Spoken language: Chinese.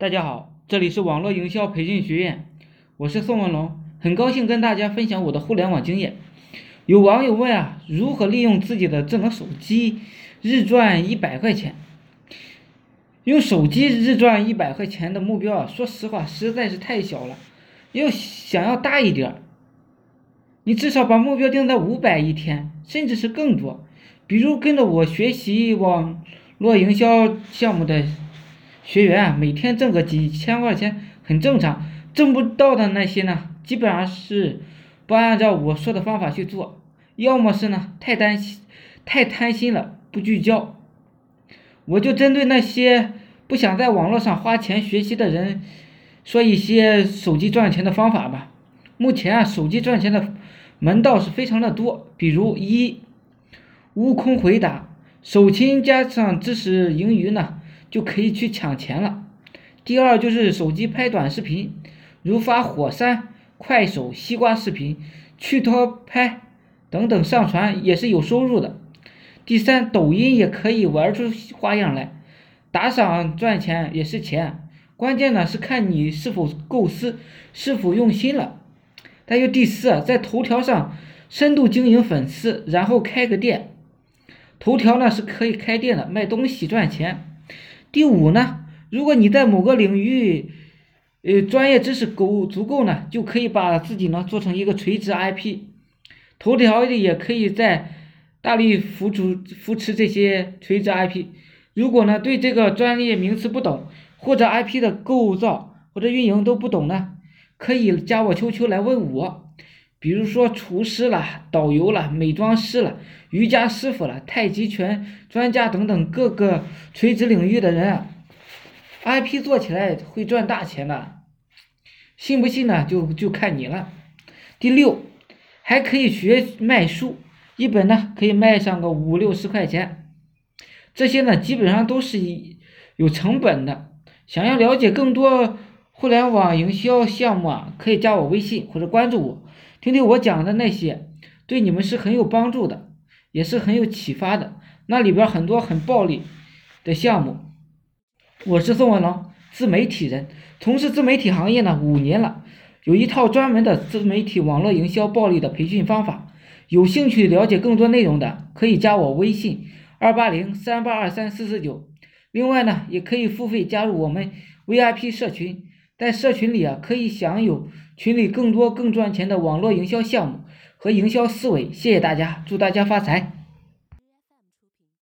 大家好，这里是网络营销培训学院，我是宋文龙，很高兴跟大家分享我的互联网经验。有网友问啊，如何利用自己的智能手机日赚一百块钱？用手机日赚一百块钱的目标啊，说实话实在是太小了，要想要大一点，你至少把目标定在五百一天，甚至是更多。比如跟着我学习网络营销项目的。学员啊，每天挣个几千块钱很正常，挣不到的那些呢，基本上是不按照我说的方法去做，要么是呢太担心、太贪心了，不聚焦。我就针对那些不想在网络上花钱学习的人，说一些手机赚钱的方法吧。目前啊，手机赚钱的门道是非常的多，比如一，悟空回答，手勤加上知识盈余呢。就可以去抢钱了。第二就是手机拍短视频，如发火山、快手、西瓜视频、趣拖拍等等上传也是有收入的。第三，抖音也可以玩出花样来，打赏赚钱也是钱，关键呢是看你是否构思、是否用心了。还有第四，在头条上深度经营粉丝，然后开个店。头条呢是可以开店的，卖东西赚钱。第五呢，如果你在某个领域，呃，专业知识够足够呢，就可以把自己呢做成一个垂直 IP，头条也可以在大力扶助扶持这些垂直 IP。如果呢对这个专业名词不懂，或者 IP 的构造或者运营都不懂呢，可以加我 QQ 来问我。比如说厨师了、导游了、美妆师了、瑜伽师傅了、太极拳专家等等各个垂直领域的人啊，IP 做起来会赚大钱的，信不信呢？就就看你了。第六，还可以学卖书，一本呢可以卖上个五六十块钱，这些呢基本上都是有成本的。想要了解更多互联网营销项目啊，可以加我微信或者关注我。听听我讲的那些，对你们是很有帮助的，也是很有启发的。那里边很多很暴利的项目。我是宋文龙，自媒体人，从事自媒体行业呢五年了，有一套专门的自媒体网络营销暴利的培训方法。有兴趣了解更多内容的，可以加我微信二八零三八二三四四九。另外呢，也可以付费加入我们 VIP 社群。在社群里啊，可以享有群里更多更赚钱的网络营销项目和营销思维。谢谢大家，祝大家发财。